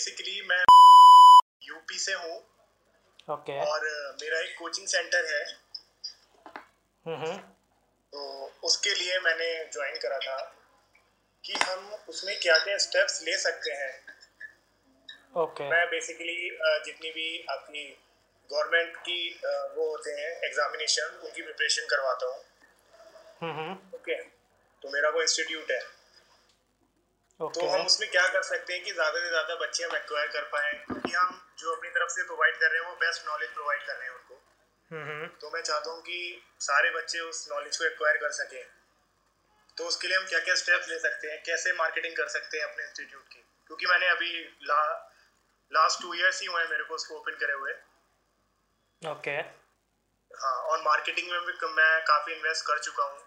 Basically मैं UP से हूँ ओके और मेरा एक कोचिंग सेंटर है। हम्म तो उसके लिए मैंने ज्वाइन करा था कि हम उसमें क्या क्या स्टेप्स ले सकते हैं। Okay okay. मैं बेसिकली जितनी भी अपनी गवर्नमेंट की वो होते हैं एग्जामिनेशन उनकी प्रिपरेशन करवाता हूँ। ओके तो मेरा वो इंस्टीट्यूट है। तो हम उसमें क्या कर सकते हैं कि ज़्यादा से ज़्यादा बच्चे हम एक्वायर कर पाए क्योंकि हम जो अपनी तरफ़ से प्रोवाइड कर रहे हैं वो बेस्ट नॉलेज प्रोवाइड कर रहे हैं उनको। तो मैं चाहता हूँ कि सारे बच्चे उस नॉलेज को एक्वायर कर सकें। तो उसके लिए हम क्या क्या स्टेप्स ले सकते हैं कैसे मार्केटिंग कर सकते हैं अपने इंस्टीट्यूट की? क्योंकि मैंने अभी ला लास्ट टू ईयर्स ही हुए मेरे को उसको ओपन करे हुए। ओके हाँ और मार्केटिंग में भी मैं काफ़ी इन्वेस्ट कर चुका हूँ।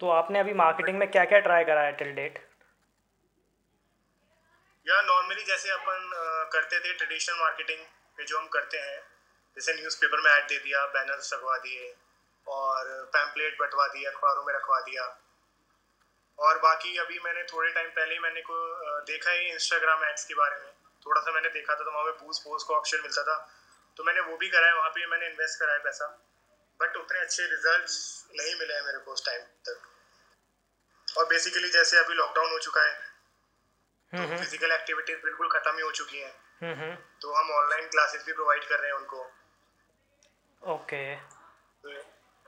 तो आपने अभी मार्केटिंग में क्या क्या ट्राई करा है टिल डेट या नॉर्मली जैसे अपन करते थे ट्रेडिशनल मार्केटिंग पे जो हम करते हैं, जैसे न्यूज़पेपर में ऐड दे दिया बैनर्स लगवा दिए, और पैम्पलेट बंटवा दिए अखबारों में रखवा दिया। और बाकी अभी मैंने थोड़े टाइम पहले ही मैंने को देखा ही इंस्टाग्राम एड्स के बारे में। थोड़ा सा मैंने देखा था तो वहाँ पे बूस्ट पोस्ट का ऑप्शन मिलता था। तो मैंने वो भी कराया वहाँ पे मैंने इन्वेस्ट कराया पैसा। बट उतने अच्छे रिज़ल्ट नहीं मिले हैं मेरे को उस टाइम तक। और बेसिकली जैसे अभी लॉकडाउन हो चुका है हम्म फ़िज़िकल एक्टिविटीज़ बिल्कुल खत्म ही हो चुकी हैं। हम्म तो हम ऑनलाइन क्लासेस भी प्रोवाइड कर रहे हैं उनको। ओके तो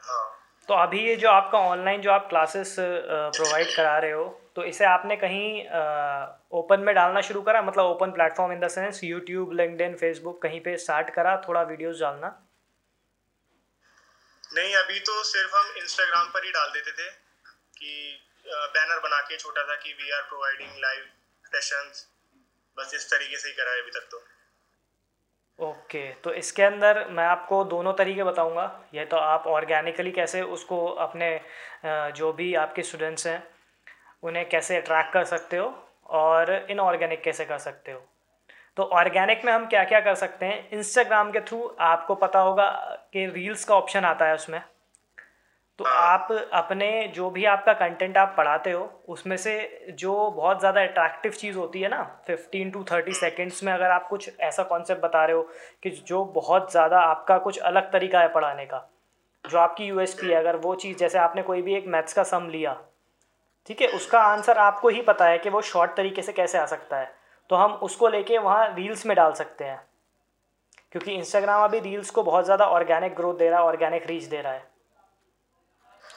हाँ। तो अभी ये जो आपका ऑनलाइन जो आप क्लासेस प्रोवाइड करा रहे हो तो इसे आपने कहीं ओपन में डालना शुरू करा? मतलब open platform in the sense YouTube LinkedIn Facebook कहीं पे स्टार्ट करा? थोड़ा वीडियोस डालना। नहीं अभी तो सिर्फ़ हम इंस्टाग्राम पर ही डाल देते थे कि बैनर बना के छोटा सा कि we are providing live sessions बस इस तरीके से ही करा है अभी तक तो। ओके तो इसके अंदर मैं आपको दोनों तरीके बताऊँगा। ये तो आप ऑर्गेनिकली कैसे उसको अपने जो भी आपके स्टूडेंट्स हैं, उन्हें कैसे अट्रैक्ट कर सकते हो और इनऑर्गेनिक कैसे कर सकते हो। तो ऑर्गेनिक में हम क्या क्या कर सकते हैं? इंस्टाग्राम के थ्रू आपको पता होगा कि रील्स का ऑप्शन आता है उसमें। तो आप अपने जो भी आपका कंटेंट आप पढ़ाते हो उसमें से जो बहुत ज़्यादा अट्रैक्टिव चीज़ होती है ना फिफ्टीन टू थर्टी सेकेंड्स में अगर आप कुछ ऐसा कॉन्सेप्ट बता रहे हो कि जो बहुत ज़्यादा आपका कुछ अलग तरीका है पढ़ाने का जो आपकी यूएसपी है अगर वो चीज़ जैसे आपने कोई भी एक मैथ्स का सम लिया ठीक है उसका आंसर आपको ही पता है कि वो शॉर्ट तरीके से कैसे आ सकता है। तो हम उसको लेके वहाँ रील्स में डाल सकते हैं क्योंकि इंस्टाग्राम अभी रील्स को बहुत ज़्यादा ऑर्गेनिक ग्रोथ दे रहा है ऑर्गेनिक रीच दे रहा है।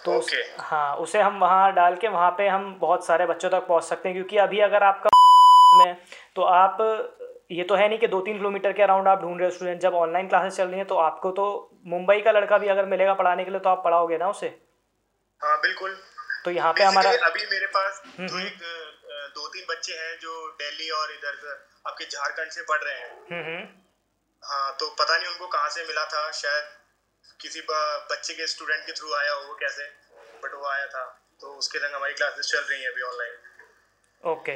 तो Okay. हाँ उसे हम वहाँ डाल के वहाँ पे हम बहुत सारे बच्चों तक पहुँच सकते हैं क्योंकि अभी अगर आपका में तो आप ये तो है नहीं कि दो तीन किलोमीटर के अराउंड आप ढूंढ रहे हो स्टूडेंट जब ऑनलाइन क्लासेस चल रही हैं तो आपको तो मुंबई का लड़का भी अगर मिलेगा पढ़ाने के लिए तो आप पढ़ाओगे ना उसे? हाँ बिल्कुल। तो यहाँ पे हमारा अभी मेरे पास तो एक दो तीन बच्चे हैं जो दिल्ली और इधर आपके झारखंड से पढ़ रहे हैं। हम्म। हाँ तो पता नहीं उनको कहाँ से मिला था शायद किसी बच्चे के स्टूडेंट के थ्रू आया हो, वो कैसे? बट वो आया था तो उसके संग हमारी क्लासेस चल रही हैं अभी ऑनलाइन ओके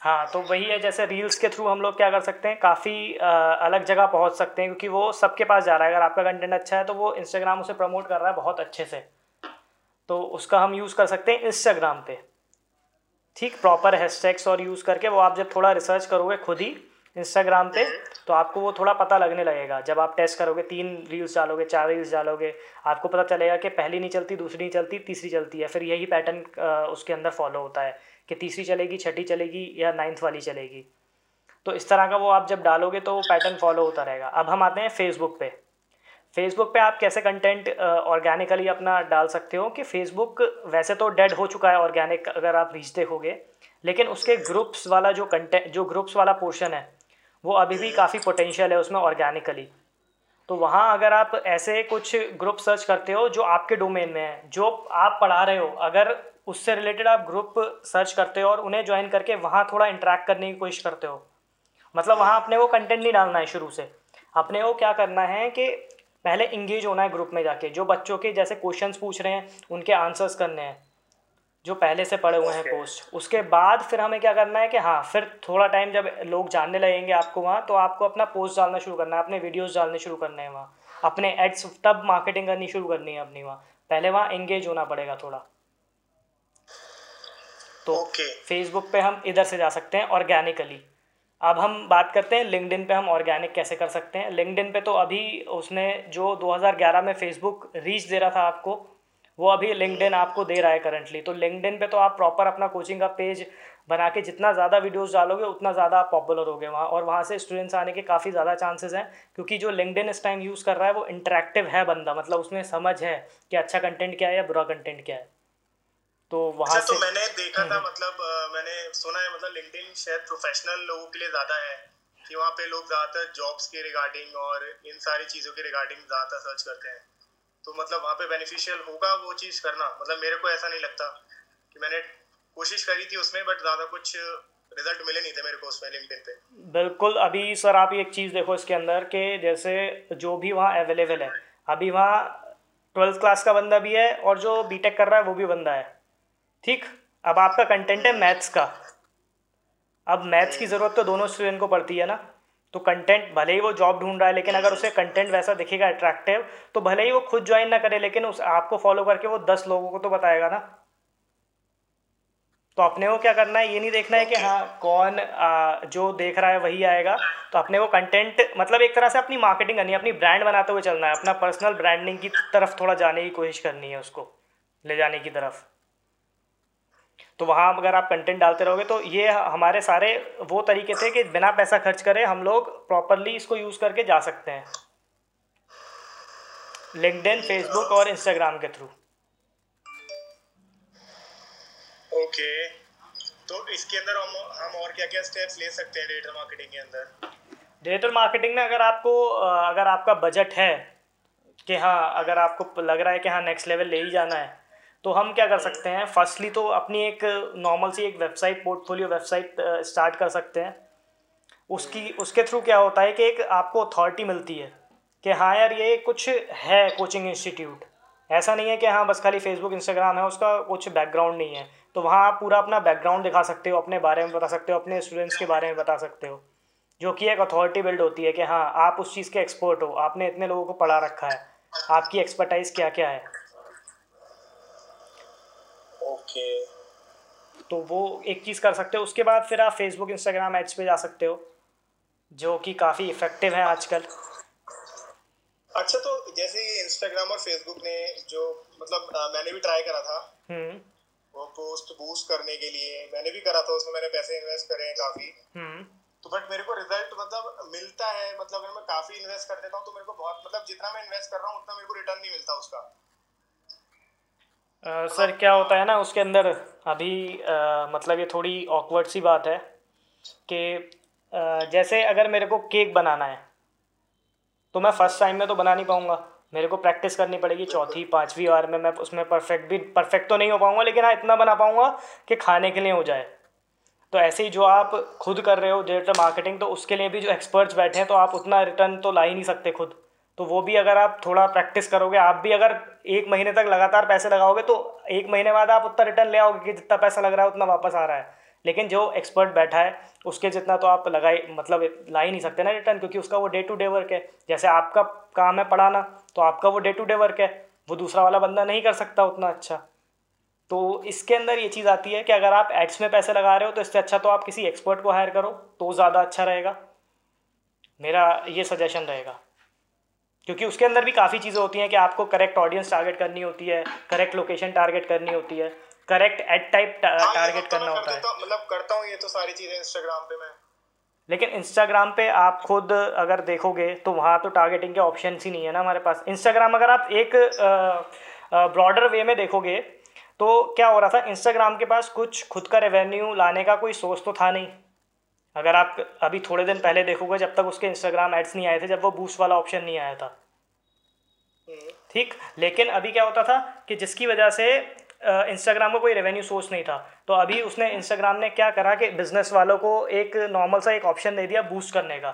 हाँ तो वही है, जैसे रील्स के थ्रू हम लोग क्या कर सकते हैं? काफ़ी अलग जगह पहुँच सकते हैं, क्योंकि वो सबके पास जा रहा है। अगर आपका कंटेंट अच्छा है तो वो इंस्टाग्राम उसे प्रमोट कर रहा है बहुत अच्छे से। तो उसका हम यूज़ कर सकते हैं इंस्टाग्राम पे। ठीक प्रॉपर हैशटैग्स और यूज़ करके वो आप जब थोड़ा रिसर्च करोगे खुद ही इंस्टाग्राम पे तो आपको वो थोड़ा पता लगने लगेगा। जब आप टेस्ट करोगे, तीन रील्स डालोगे, चार रील्स डालोगे, आपको पता चलेगा कि पहली नहीं चलती, दूसरी नहीं चलती, तीसरी चलती है। फिर यही पैटर्न उसके अंदर फॉलो होता है कि तीसरी चलेगी, छठी चलेगी या नाइन्थ वाली चलेगी। तो इस तरह का वो आप जब डालोगे तो वो पैटर्न फॉलो होता रहेगा। अब हम आते हैं फेसबुक पे। फेसबुक पे आप कैसे कंटेंट ऑर्गेनिकली अपना डाल सकते हो कि फेसबुक वैसे तो डेड हो चुका है ऑर्गेनिक अगर आप रीच देखोगे, लेकिन उसके ग्रुप्स वाला जो कंटेंट जो ग्रुप्स वाला पोर्शन है वो अभी भी काफ़ी पोटेंशियल है उसमें ऑर्गेनिकली तो वहाँ अगर आप ऐसे कुछ ग्रुप सर्च करते हो जो आपके डोमेन में है, जो आप पढ़ा रहे हो, अगर उससे रिलेटेड आप ग्रुप सर्च करते हो और उन्हें ज्वाइन करके वहाँ थोड़ा इंटरेक्ट करने की कोशिश करते हो मतलब वहाँ अपने को कंटेंट नहीं डालना है शुरू से। अपने को क्या करना है कि पहले इंगेज होना है ग्रुप में जाके, जो बच्चों के जैसे क्वेश्चंस पूछ रहे हैं, उनके आंसर्स करने हैं। जो पहले से पड़े हुए हैं पोस्ट उसके बाद फिर हमें क्या करना है कि हाँ फिर थोड़ा टाइम जब लोग जानने लगेंगे आपको वहाँ तो आपको अपना पोस्ट डालना शुरू करना है अपने वीडियोस डालने शुरू करने हैं वहाँ। अपने एड्स तब मार्केटिंग करनी शुरू करनी है अपनी वहाँ। पहले वहाँ एंगेज होना पड़ेगा थोड़ा। तो फेसबुक पे हम इधर से जा सकते हैं ऑर्गेनिकली अब हम बात करते हैं लिंकडिन पे हम ऑर्गेनिक कैसे कर सकते हैं। लिंकडिन पे तो अभी उसने जो 2011 में फेसबुक रीच दे रहा था आपको वो अभी लिंकडिन आपको दे रहा है करंटली तो लिंकडिन पे तो आप प्रॉपर अपना कोचिंग का पेज बना के जितना ज़्यादा वीडियोस डालोगे उतना ज़्यादा आप पॉपुलर होगे वहाँ। और वहाँ से स्टूडेंट्स आने के काफ़ी ज़्यादा चांसेस हैं क्योंकि जो लिंकडिन इस टाइम यूज़ कर रहा है वो इंटरेक्टिव है बंदा। मतलब उसमें समझ है कि अच्छा कंटेंट क्या है या बुरा कंटेंट क्या है। तो वहाँ अच्छा, तो से तो मैंने देखा था हम्म। मतलब आ, मैंने सुना है मतलब लिंक्डइन शायद प्रोफेशनल लोगों के लिए ज़्यादा है कि वहाँ पे लोग ज़्यादातर जॉब्स के रिगार्डिंग और इन सारी चीज़ों के रिगार्डिंग ज़्यादा सर्च करते हैं। तो मतलब वहाँ पे बेनिफिशियल होगा वो चीज़ करना। मतलब मेरे को ऐसा नहीं लगता कि मैंने कोशिश करी थी उसमें बट ज़्यादा कुछ रिज़ल्ट मिले नहीं थे मेरे को उसमें लिंक्डइन पे। बिल्कुल अभी सर आप एक चीज़ देखो इसके अंदर कि जैसे जो भी वहाँ अवेलेबल है अभी वहाँ ट्वेल्थ क्लास का बंदा भी है और जो बीटेक कर रहा है वो भी बंदा है। ठीक? अब आपका कंटेंट है मैथ्स का। अब मैथ्स की ज़रूरत तो दोनों स्टूडेंट को पड़ती है ना। तो कंटेंट भले ही वो जॉब ढूंढ रहा है लेकिन अगर उसे कंटेंट वैसा दिखेगा अट्रैक्टिव तो भले ही वो खुद ज्वाइन ना करे लेकिन उस आपको फॉलो करके वो दस लोगों को तो बताएगा ना। तो अपने को क्या करना है? ये नहीं देखना है कि हाँ कौन आ, जो देख रहा है वही आएगा। तो अपने को कंटेंट मतलब एक तरह से अपनी मार्केटिंग करनी है अपनी ब्रांड बनाते हुए चलना है। अपना पर्सनल ब्रांडिंग की तरफ़ थोड़ा जाने की कोशिश करनी है उसको ले जाने की तरफ़। तो वहाँ अगर आप कंटेंट डालते रहोगे तो ये हमारे सारे वो तरीके थे कि बिना पैसा खर्च करे हम लोग प्रॉपरली इसको यूज़ करके जा सकते हैं। लिंकडिन फेसबुक और इंस्टाग्राम के थ्रू ओके तो इसके अंदर हम हम और क्या क्या स्टेप्स ले सकते हैं डिजिटल मार्केटिंग के अंदर? डिजिटल मार्केटिंग में अगर आपको अगर आपका बजट है कि हाँ अगर आपको लग रहा है कि हाँ नेक्स्ट लेवल ले ही जाना है तो हम क्या कर सकते हैं? फर्स्टली तो अपनी एक नॉर्मल सी एक वेबसाइट पोर्टफोलियो वेबसाइट स्टार्ट कर सकते हैं। उसकी, उसके थ्रू क्या होता है कि एक आपको अथॉरिटी मिलती है कि हाँ यार ये कुछ है कोचिंग इंस्टीट्यूट ऐसा नहीं है कि हाँ बस खाली फेसबुक इंस्टाग्राम है, उसका कुछ बैकग्राउंड नहीं है। तो वहाँ आप पूरा अपना बैकग्राउंड दिखा सकते हो, अपने बारे में बता सकते हो, अपने स्टूडेंट्स के बारे में बता सकते हो, जो कि एक अथॉरिटी बिल्ड होती है कि हाँ आप उस चीज़ के एक्सपर्ट हो, आपने इतने लोगों को पढ़ा रखा है, आपकी एक्सपर्टाइज क्या क्या है। ओके। तो वो एक चीज़ कर सकते हो। उसके बाद फिर आप फेसबुक इंस्टाग्राम एड्स पे जा सकते हो जो कि काफ़ी इफ़ेक्टिव है आजकल। अच्छा तो जैसे ये इंस्टाग्राम और फेसबुक ने जो मतलब आ, मैंने भी ट्राई करा था हम्म। वो पोस्ट बूस्ट करने के लिए मैंने भी करा था उसमें मैंने पैसे इन्वेस्ट करे हैं काफ़ी। हम्म। तो बट मेरे को रिज़ल्ट मतलब मिलता है मतलब अगर मैं काफ़ी इन्वेस्ट कर देता हूँ तो मेरे को बहुत मतलब जितना मैं इन्वेस्ट कर रहा हूँ उतना मेरे को रिटर्न नहीं मिलता उसका। सर क्या होता है ना उसके अंदर अभी आ, मतलब ये थोड़ी ऑकवर्ड सी बात है कि जैसे अगर मेरे को केक बनाना है तो मैं फ़र्स्ट टाइम में तो बना नहीं पाऊँगा। मेरे को प्रैक्टिस करनी पड़ेगी चौथी पाँचवीं बार में मैं उसमें परफेक्ट भी परफेक्ट तो नहीं हो पाऊँगा लेकिन हाँ इतना बना पाऊँगा कि खाने के लिए हो जाए। तो ऐसे ही जो आप खुद कर रहे हो डिजिटल मार्केटिंग तो उसके लिए भी जो एक्सपर्ट्स बैठे हैं तो आप उतना रिटर्न तो ला ही नहीं सकते खुद। तो वो भी अगर आप थोड़ा प्रैक्टिस करोगे, आप भी अगर एक महीने तक लगातार पैसे लगाओगे तो एक महीने बाद आप उतना रिटर्न ले आओगे कि जितना पैसा लग रहा है, उतना वापस आ रहा है। लेकिन जो एक्सपर्ट बैठा है, उसके जितना तो आप लगाई मतलब ला ही नहीं सकते ना रिटर्न क्योंकि उसका वो डे टू डे वर्क है। जैसे आपका काम है पढ़ाना तो आपका वो डे टू डे वर्क है। वो दूसरा वाला बंदा नहीं कर सकता उतना अच्छा। तो इसके अंदर ये चीज़ आती है कि अगर आप एड्स में पैसे लगा रहे हो तो इससे अच्छा तो आप किसी एक्सपर्ट को हायर करो तो ज़्यादा अच्छा रहेगा। मेरा ये सजेशन रहेगा। क्योंकि उसके अंदर भी काफ़ी चीज़ें होती हैं कि आपको करेक्ट ऑडियंस टारगेट करनी होती है करेक्ट लोकेशन टारगेट करनी होती है करेक्ट एड टाइप टारगेट करना होता है। मतलब करता हूँ ये तो सारी चीज़ें इंस्टाग्राम पे मैं। लेकिन इंस्टाग्राम पे आप खुद अगर देखोगे तो वहाँ तो टारगेटिंग के ऑप्शन ही नहीं है ना हमारे पास। इंस्टाग्राम अगर आप एक ब्रॉडर वे में देखोगे तो क्या हो रहा था? इंस्टाग्राम के पास कुछ खुद का रेवेन्यू लाने का कोई सोर्स तो था नहीं। अगर आप अभी थोड़े दिन पहले देखोगे, जब तक उसके इंस्टाग्राम एड्स नहीं आए थे, जब वो बूस्ट वाला ऑप्शन नहीं आया था। ठीक लेकिन अभी क्या होता था कि जिसकी वजह से इंस्टाग्राम को कोई रेवेन्यू सोर्स नहीं था तो अभी उसने इंस्टाग्राम ने क्या करा कि बिज़नेस वालों को एक नॉर्मल सा एक ऑप्शन दे दिया बूस्ट करने का।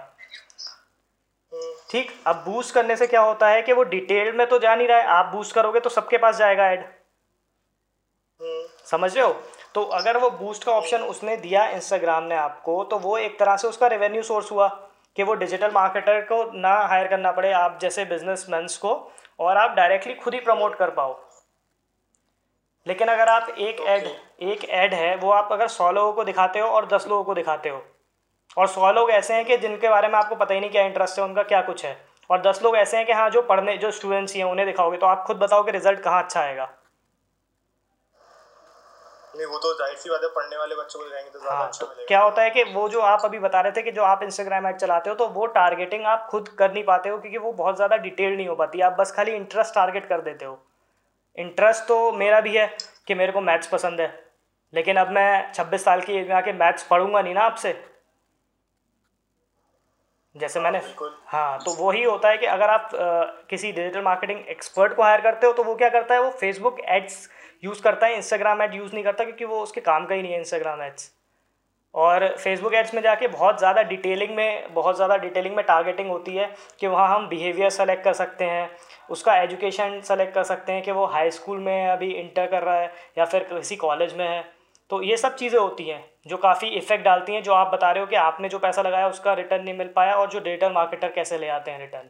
ठीक अब बूस्ट करने से क्या होता है कि वो डिटेल में तो जा नहीं रहा है, आप बूस्ट करोगे तो सबके पास जाएगा हम्म। समझ रहे हो तो अगर वो बूस्ट का ऑप्शन उसने दिया इंस्टाग्राम ने आपको तो वो एक तरह से उसका रेवेन्यू सोर्स हुआ कि वो डिजिटल मार्केटर को ना हायर करना पड़े आप जैसे बिज़नेस को और आप डायरेक्टली खुद ही प्रमोट कर पाओ। लेकिन अगर आप एक एड एक एड है वो आप अगर सौ लोगों को दिखाते हो और दस लोगों को दिखाते हो। और सौ लोग ऐसे हैं कि जिनके बारे में आपको पता ही नहीं क्या इंटरेस्ट है उनका क्या कुछ है। और दस लोग ऐसे हैं कि हाँ जो पढ़ने जो स्टूडेंट्स हैं उन्हें दिखाओगे तो आप खुद बताओ कि रिज़ल्ट कहाँ अच्छा आएगा। नहीं वो तो ज़ाहिर सी बात है पढ़ने वाले बच्चों को दिखाएँगे तो ज़्यादा हाँ अच्छा मिलेगा। क्या होता है कि वो जो आप अभी बता रहे थे कि जो आप इंस्टाग्राम ऐड चलाते हो तो वो टारगेटिंग आप खुद कर नहीं पाते हो क्योंकि वो बहुत ज़्यादा डिटेल नहीं हो पाती। आप बस खाली इंटरेस्ट टारगेट कर देते हो। इंटरेस्ट तो मेरा भी है कि मेरे को मैथ्स पसंद है। लेकिन अब मैं छब्बीस साल की एज में आके मैथ्स पढ़ूँगा नहीं ना आपसे। जैसे मैंने हाँ तो वही होता है कि अगर आप किसी डिजिटल मार्केटिंग एक्सपर्ट को हायर करते हो तो वो क्या करता है? वो फेसबुक एड्स यूज़ करता है इंस्टाग्राम एड यूज़ नहीं करता क्योंकि वो उसके काम का ही नहीं है इंस्टाग्राम एड्स और फेसबुक एड्स में जाके बहुत ज़्यादा डिटेलिंग में, बहुत ज़्यादा डिटेलिंग में टारगेटिंग होती है कि वहाँ हम बिहेवियर सेलेक्ट कर सकते हैं, उसका एजुकेशन सेलेक्ट कर सकते हैं कि वो हाई स्कूल में अभी इंटर कर रहा है या फिर किसी कॉलेज में है. तो ये सब चीज़ें होती हैं जो काफ़ी इफ़ेक्ट डालती हैं, जो आप बता रहे हो कि आपने जो पैसा लगाया उसका रिटर्न नहीं मिल पाया और जो डिजिटल मार्केटर कैसे ले आते हैं रिटर्न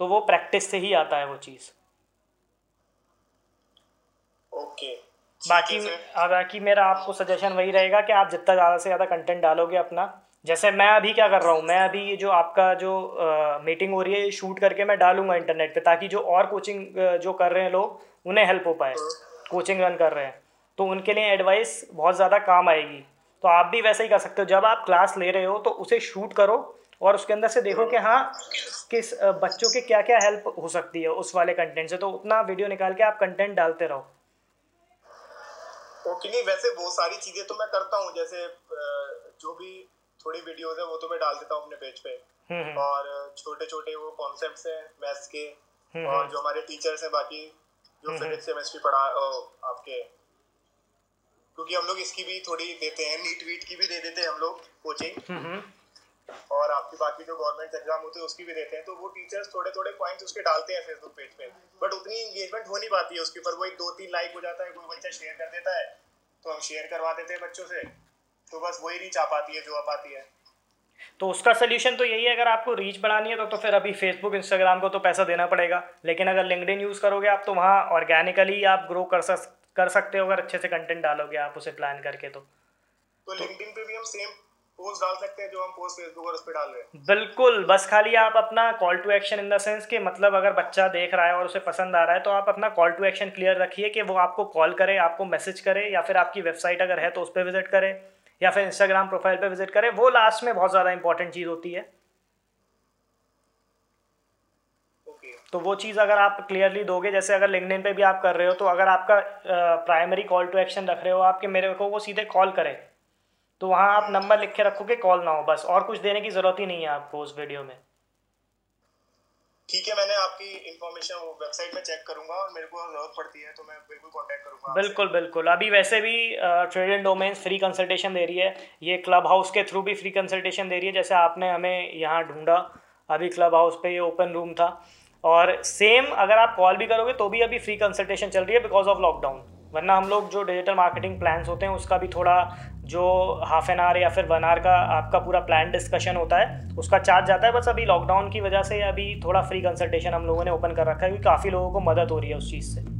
तो वो प्रैक्टिस से ही आता है वो चीज़. ओके। बाकी आ, बाकी मेरा आपको सजेशन वही रहेगा कि आप जितना ज़्यादा से ज़्यादा कंटेंट डालोगे अपना। जैसे मैं अभी क्या कर रहा हूँ मैं अभी ये जो आपका जो मीटिंग हो रही है शूट करके मैं डालूँगा इंटरनेट पे ताकि जो और कोचिंग जो कर रहे हैं लोग उन्हें हेल्प हो पाए। कोचिंग रन कर रहे हैं। तो उनके लिए एडवाइस बहुत ज़्यादा काम आएगी। तो आप भी वैसा ही कर सकते हो। जब आप क्लास ले रहे हो तो उसे शूट करो और उसके अंदर से देखो कि हाँ किस बच्चों के क्या क्या हेल्प हो सकती है उस वाले कंटेंट से। तो उतना वीडियो निकाल के आप कंटेंट डालते रहो। ओके नहीं वैसे वो सारी चीज़ें तो मैं करता हूँ जैसे जो भी थोड़ी वीडियोस है वो तो मैं डाल देता हूँ अपने पेज पे। हम्म हम्म। और छोटे छोटे वो कॉन्सेप्ट है मैथ्स के हम्म, और। जो हमारे टीचर्स हैं बाकी जो फिजिक्स केमिस्ट्री पढ़ा आपके। क्योंकि हम लोग इसकी भी थोड़ी देते हैं नीट वीट की भी दे देते हैं हम लोग कोचिंग और आपकी बाकी जो गवर्नमेंट एग्ज़ाम होते हैं उसकी भी देते हैं। तो वो टीचर्स थोड़े थोड़े पॉइंट्स उसके डालते हैं फेसबुक पेज पे। बट उतनी एंगेजमेंट हो नहीं पाती है उसके ऊपर। वो एक दो तीन लाइक हो जाता है कोई बच्चा शेयर कर देता है तो हम शेयर करवा देते हैं बच्चों से। तो बस वही रीच आ पाती है जो आ पाती है। तो उसका सोल्यूशन तो यही है अगर आपको रीच बढ़ानी है तो तो फिर अभी फेसबुक इंस्टाग्राम को तो पैसा देना पड़ेगा। लेकिन अगर लिंकडिन यूज़ करोगे आप तो वहाँ ऑर्गेनिकली आप ग्रो कर सक कर सकते हो अगर अच्छे से कंटेंट डालोगे आप उसे प्लान करके तो। तो लिंक्डइन पे भी हम सेम पोस्ट डाल सकते हैं जो हम पोस्ट फेसबुक और उस पे डाल रहे हैं। बिल्कुल बस खाली आप अपना call to action in the sense कि मतलब अगर बच्चा देख रहा है और उसे पसंद आ रहा है तो आप अपना कॉल टू एक्शन क्लियर रखिए कि वो आपको कॉल करे आपको मैसेज करे या फिर आपकी वेबसाइट अगर है तो उस पर विज़िट करे या फिर इंस्टाग्राम प्रोफ़ाइल पे विज़िट करे। वो लास्ट में बहुत ज़्यादा इंपॉर्टेंट चीज़ होती है। ओके तो वो चीज़ अगर आप क्लियरली दोगे जैसे अगर लिंक्डइन पे भी आप कर रहे हो तो अगर आपका प्राइमरी कॉल टू एक्शन रख रहे हो आपके मेरे को वो सीधे कॉल करे। तो वहाँ आप नंबर लिख के रखोगे कॉल ना हो बस। और कुछ देने की ज़रूरत ही नहीं है आपको उस वीडियो में। ठीक है मैंने आपकी इंफॉर्मेशन वो वेबसाइट में चेक करूँगा और मेरे को ज़रूरत पड़ती है तो मैं बिल्कुल कांटेक्ट करूँगा बिल्कुल बिल्कुल। अभी वैसे भी trade and domains free consultation दे रही है। ये क्लब हाउस के थ्रू भी फ्री कंसल्टेशन दे रही है जैसे आपने हमें यहाँ ढूंढा। अभी क्लब हाउस पे ये ओपन रूम था। और सेम अगर आप कॉल भी करोगे तो भी अभी फ्री कंसल्टेशन चल रही है बिकॉज़ ऑफ़ लॉकडाउन वरना हम लोग जो डिजिटल मार्केटिंग प्लान्स होते हैं उसका भी थोड़ा जो हाफ़ एन आवर या फिर वन आवर का आपका पूरा प्लान डिस्कशन होता है, उसका चार्ज जाता है। बस अभी लॉकडाउन की वजह से अभी थोड़ा फ्री कंसल्टेशन हम लोगों ने ओपन कर रखा है, क्योंकि काफ़ी लोगों को मदद हो रही है उस चीज़ से।